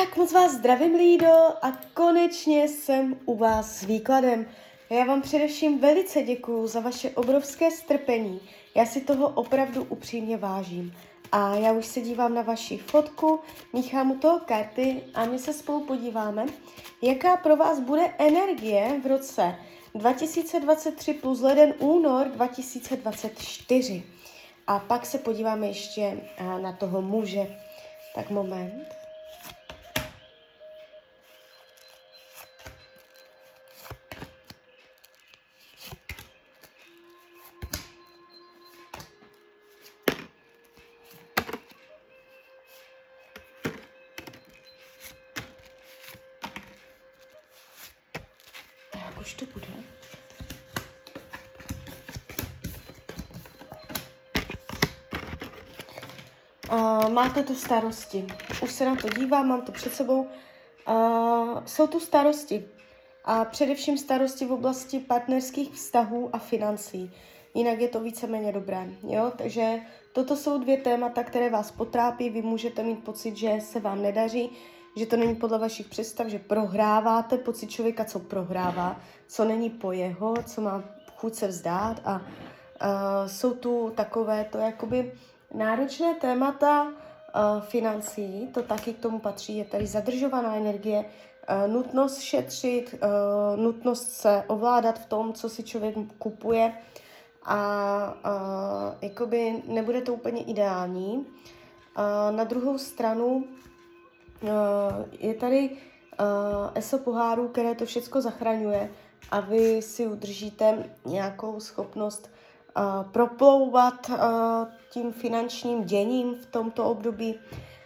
Tak moc vás zdravím, Lído, a konečně jsem u vás s výkladem. Já vám především velice děkuju za vaše obrovské strpení. Já si toho opravdu upřímně vážím. A já už se dívám na vaši fotku, míchám u toho karty a my se spolu podíváme, jaká pro vás bude energie v roce 2023 plus leden únor 2024. A pak se podíváme ještě eh, na toho muže. Tak moment. Už to bude? Uh, máte tu starosti. Už se na to dívám, mám to před sebou. Uh, jsou tu starosti. A především starosti v oblasti partnerských vztahů a financí. Jinak je to víceméně dobré. Jo? Takže toto jsou dvě témata, které vás potrápí. Vy můžete mít pocit, že se vám nedaří, že to není podle vašich představ, že prohráváte pocit člověka, co prohrává, co není po jeho, co má chuť se vzdát a uh, jsou tu takové to jakoby náročné témata uh, financí, to taky k tomu patří, je tady zadržovaná energie, uh, nutnost šetřit, uh, nutnost se ovládat v tom, co si člověk kupuje a uh, jakoby nebude to úplně ideální. Uh, na druhou stranu je tady uh, ESO pohárů, které to všechno zachraňuje a vy si udržíte nějakou schopnost uh, proplouvat tím finančním děním v tomto období,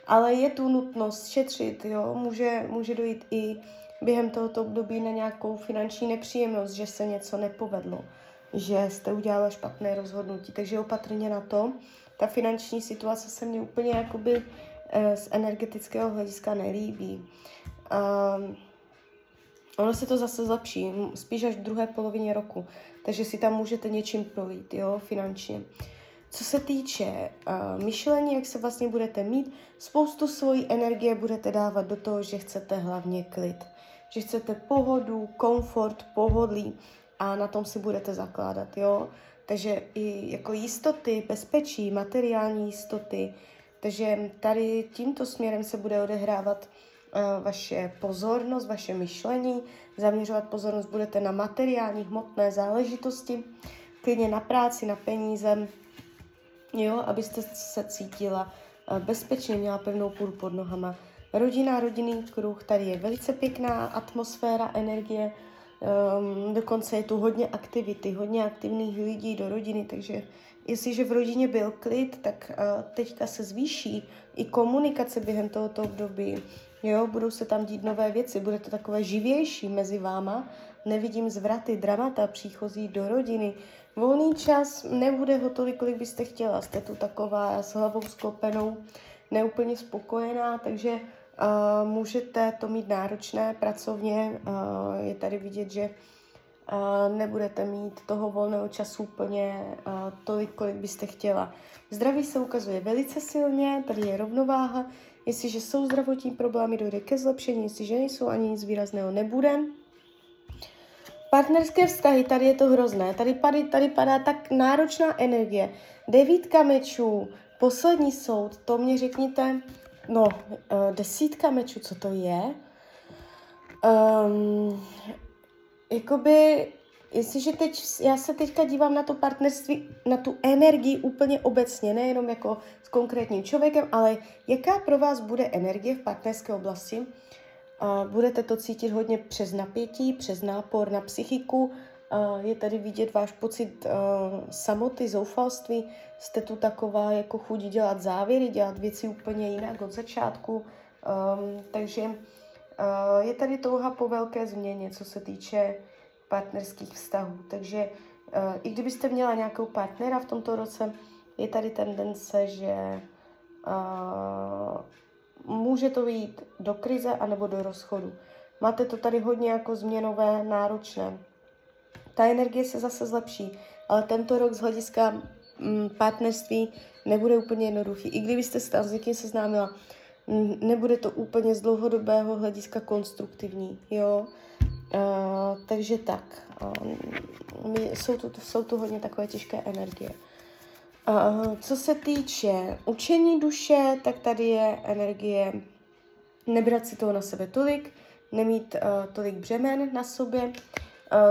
ale je tu nutnost šetřit, jo? Může, může dojít i během tohoto období na nějakou finanční nepříjemnost, že se něco nepovedlo, že jste udělala špatné rozhodnutí, takže opatrně na to. Ta finanční situace se mně úplně jakoby eh, z energetického hlediska nelíbí. Um, ono se to zase zlepší, spíš až v druhé polovině roku, takže si tam můžete něčím projít, jo, finančně. Co se týče uh, myšlení, jak se vlastně budete mít, spoustu svojí energie budete dávat do toho, že chcete hlavně klid. Že chcete pohodu, komfort, pohodlí a na tom si budete zakládat, jo. Takže i jako jistoty, bezpečí, materiální jistoty. Takže tady tímto směrem se bude odehrávat uh, vaše pozornost, vaše myšlení. Zaměřovat pozornost budete na materiální, hmotné záležitosti, klidně na práci, na peníze, jo, abyste se cítila uh, bezpečně, měla pevnou půdu pod nohama. Rodina, rodinný kruh, tady je velice pěkná atmosféra, energie, Um, dokonce je tu hodně aktivity, hodně aktivních lidí do rodiny, takže jestliže v rodině byl klid, tak uh, teďka se zvýší i komunikace během tohoto období. Jo, budou se tam dít nové věci, bude to takové živější mezi váma. Nevidím zvraty, dramata, příchozí do rodiny. Volný čas nebude ho tolik, kolik byste chtěla. Jste tu taková s hlavou sklopenou, neúplně spokojená, takže Uh, můžete to mít náročné pracovně, uh, je tady vidět, že uh, nebudete mít toho volného času úplně tolik, kolik byste chtěla. Zdraví se ukazuje velice silně, tady je rovnováha, jestliže jsou zdravotní problémy, dojde ke zlepšení, jestliže nejsou, ani nic výrazného nebude. Partnerské vztahy, tady je to hrozné, tady, tady, tady padá tak náročná energie. Devítka mečů, poslední soud, to mě řekněte, No, uh, desítka mečů, co to je? Um, jakoby, jestliže teď, já se teďka dívám na to partnerství, na tu energii úplně obecně, nejenom jako s konkrétním člověkem, ale jaká pro vás bude energie v partnerské oblasti? Budete to cítit hodně přes napětí, přes nápor na psychiku, je tady vidět váš pocit samoty, zoufalství. Jste tu taková jako chuť dělat závěry, dělat věci úplně jinak od začátku. Takže je tady touha po velké změně, co se týče partnerských vztahů. Takže uh, i kdybyste měla nějakou partnera v tomto roce, je tady tendence, že uh, může to jít do krize anebo do rozchodu. Máte to tady hodně jako změnové, náročné ta energie se zase zlepší, ale tento rok z hlediska mm, partnerství nebude úplně jednoduchý. I kdybyste se s někým seznámila nebude to úplně z dlouhodobého hlediska konstruktivní, jo. Uh, takže tak, uh, my, jsou, tu, jsou tu hodně takové těžké energie. Uh, co se týče učení duše, tak tady je energie nebrat si toho na sebe tolik, nemít uh, tolik břemen na sobě, uh,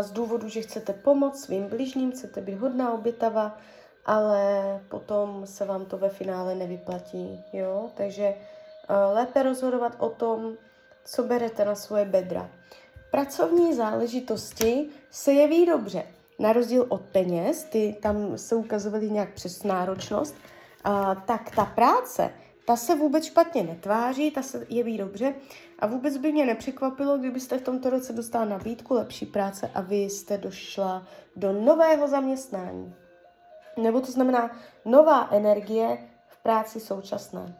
z důvodu, že chcete pomoct svým bližním, chcete být hodná obětava, ale potom se vám to ve finále nevyplatí, jo? Takže uh, lépe rozhodovat o tom, co berete na svoje bedra. Pracovní záležitosti se jeví dobře. Na rozdíl od peněz, ty tam se ukazovaly nějak přes náročnost, uh, tak ta práce, ta se vůbec špatně netváří, ta se jeví dobře a vůbec by mě nepřekvapilo, kdybyste v tomto roce dostala nabídku lepší práce a vy jste došla do nového zaměstnání. Nebo to znamená nová energie v práci současné.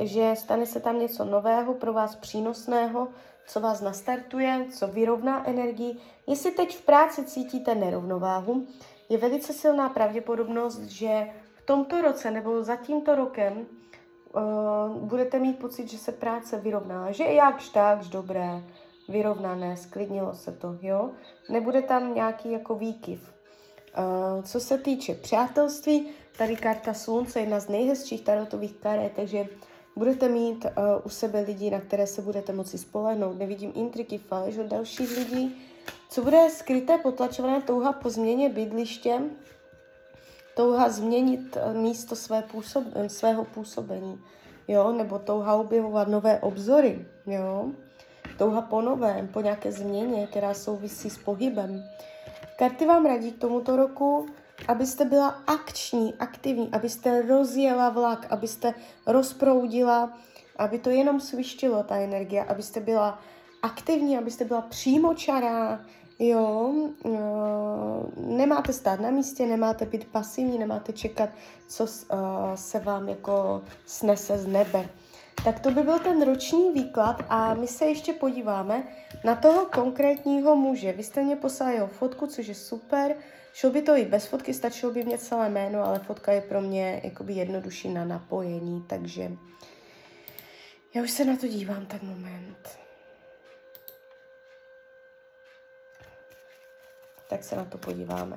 Takže stane se tam něco nového, pro vás přínosného, co vás nastartuje, co vyrovná energii. Jestli teď v práci cítíte nerovnováhu, je velice silná pravděpodobnost, že v tomto roce nebo za tímto rokem uh, budete mít pocit, že se práce vyrovná, že jakž takž dobré, vyrovnané, sklidnilo se to, jo? Nebude tam nějaký jako výkyv. Uh, co se týče přátelství, tady karta slunce, jedna z nejhezčích tarotových karet, takže budete mít uh, u sebe lidi, na které se budete moci spolehnout. Nevidím intriky, faleš od dalších lidí. Co bude skryté, potlačované touha po změně bydliště, touha změnit eh, místo své působ, eh, svého působení, jo, nebo touha objevovat nové obzory, jo, touha po novém, po nějaké změně, která souvisí s pohybem. Karty vám radí k tomuto roku, abyste byla akční, aktivní, abyste rozjela vlak, abyste rozproudila, aby to jenom svištilo, ta energie, abyste byla aktivní, abyste byla přímočará, Jo, uh, nemáte stát na místě, nemáte být pasivní, nemáte čekat, co uh, se vám jako snese z nebe. Tak to by byl ten roční výklad a my se ještě podíváme na toho konkrétního muže. Vy jste mě poslali jeho fotku, což je super. Šlo by to i bez fotky, stačilo by mě celé jméno, ale fotka je pro mě jakoby jednodušší na napojení, takže já už se na to dívám, tak moment. tak se na to podíváme.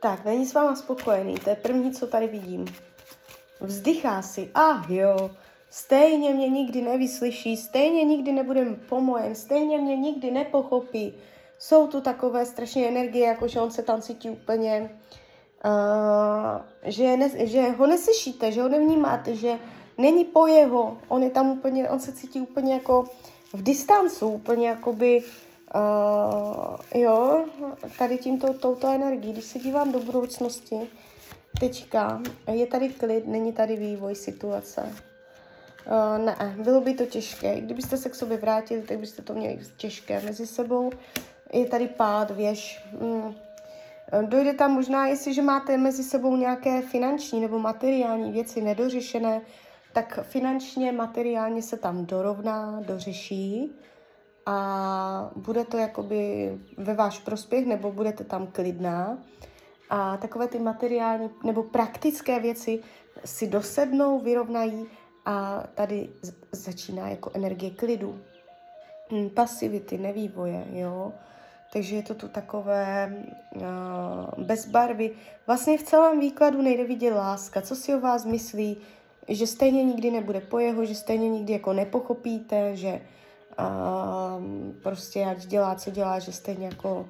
Tak, není s váma spokojený, to je první, co tady vidím. Vzdychá si, ah jo, stejně mě nikdy nevyslyší, stejně nikdy nebudem pomojen, stejně mě nikdy nepochopí. Jsou tu takové strašné energie, jako že on se tam cítí úplně, uh, že, ne, že ho neslyšíte, že ho nevnímáte, že není po jeho, on je tam úplně, on se cítí úplně jako v distancu, úplně jakoby Uh, jo, tady tímto, touto energií, když se dívám do budoucnosti, teďka, je tady klid, není tady vývoj situace. Uh, ne, bylo by to těžké. Kdybyste se k sobě vrátili, tak byste to měli těžké mezi sebou. Je tady pád, věž. Mm. Dojde tam možná, jestliže máte mezi sebou nějaké finanční nebo materiální věci nedořešené, tak finančně, materiálně se tam dorovná, dořeší a bude to jakoby ve váš prospěch, nebo budete tam klidná. A takové ty materiální nebo praktické věci si dosednou, vyrovnají a tady začíná jako energie klidu, hm, pasivity, nevývoje, jo. Takže je to tu takové uh, bez barvy. Vlastně v celém výkladu nejde vidět láska. Co si o vás myslí, že stejně nikdy nebude po jeho, že stejně nikdy jako nepochopíte, že a prostě ať dělá, co dělá, že stejně jako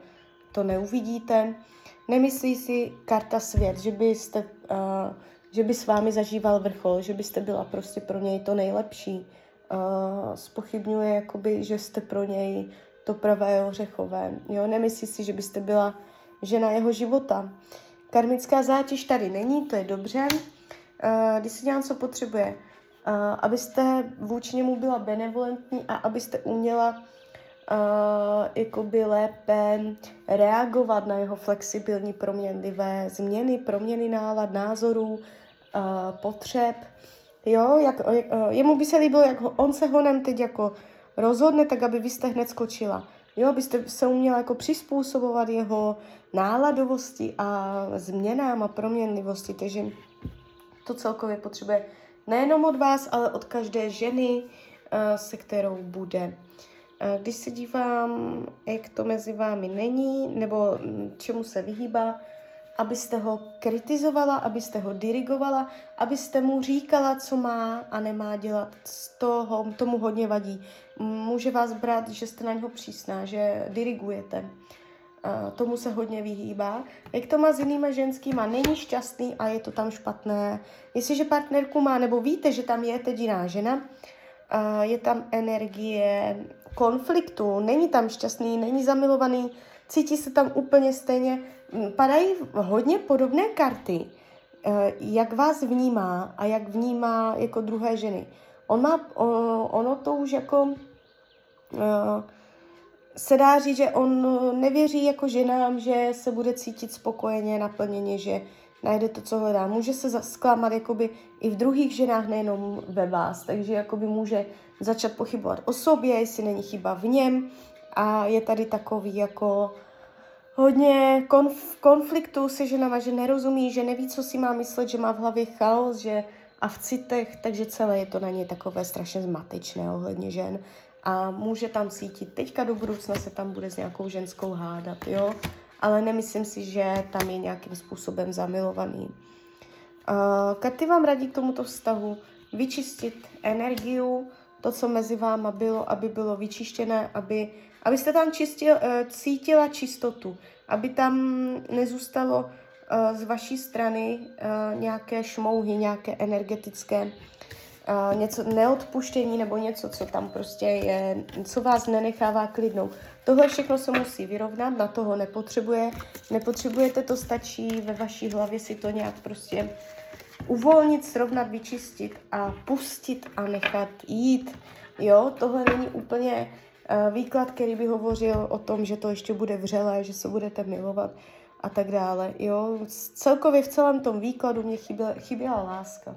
to neuvidíte. Nemyslí si karta svět, že byste, uh, že by s vámi zažíval vrchol, že byste byla prostě pro něj to nejlepší. Uh, spochybňuje, jakoby, že jste pro něj to pravé ořechové. Jo? Nemyslí si, že byste byla žena jeho života. Karmická zátěž tady není, to je dobře. Uh, když si dělám, co potřebuje abyste vůči němu byla benevolentní a abyste uměla uh, jakoby lépe reagovat na jeho flexibilní proměnlivé změny, proměny nálad, názorů, uh, potřeb. Jo, jak, jak, uh, jemu by se líbilo, jak ho, on se honem teď jako rozhodne, tak aby vy jste hned skočila. Jo, byste se uměla jako přizpůsobovat jeho náladovosti a změnám a proměnlivosti, takže to celkově potřebuje nejenom od vás, ale od každé ženy, eh, se kterou bude. Eh, když se dívám, jak to mezi vámi není, nebo mm, čemu se vyhýbá, abyste ho kritizovala, abyste ho dirigovala, abyste mu říkala, co má a nemá dělat. Z toho tomu hodně vadí. Může vás brát, že jste na něho přísná, že dirigujete. Tomu se hodně vyhýbá. Jak to má s jinýma ženskýma, není šťastný a je to tam špatné. Jestliže partnerku má, nebo víte, že tam je teď jiná žena, je tam energie konfliktu, není tam šťastný, není zamilovaný, cítí se tam úplně stejně, padají hodně podobné karty, eh, jak vás vnímá a jak vnímá jako druhé ženy. On má, ono to už jako eh, se dá říct, že on nevěří jako ženám, že se bude cítit spokojeně, naplněně, že najde to, co hledá. Může se zklamat jakoby i v druhých ženách, nejenom ve vás, takže jakoby může začat pochybovat o sobě, jestli není chyba v něm. A je tady takový jako hodně konf- konfliktu se ženama, že nerozumí, že neví, co si má myslet, že má v hlavě chaos, že a v citech, takže celé je to na ně takové strašně zmatečné ohledně žen a může tam cítit, teďka do budoucna se tam bude s nějakou ženskou hádat, jo, ale nemyslím si, že tam je nějakým způsobem zamilovaný. Uh, karty vám radí k tomuto vztahu vyčistit energiu, to, co mezi váma bylo, aby bylo vyčištěné, aby, abyste tam čistil, uh, cítila čistotu, aby tam nezůstalo uh, z vaší strany uh, nějaké šmouhy, nějaké energetické uh, něco neodpuštění nebo něco, co tam prostě je, co vás nenechává klidnou. Tohle všechno se musí vyrovnat, na toho nepotřebuje, nepotřebujete, to stačí ve vaší hlavě si to nějak prostě uvolnit, srovnat, vyčistit a pustit a nechat jít. Jo, tohle není úplně uh, výklad, který by hovořil o tom, že to ještě bude vřelé, že se budete milovat a tak dále. Jo, celkově v celém tom výkladu mě chyběla, chyběla láska.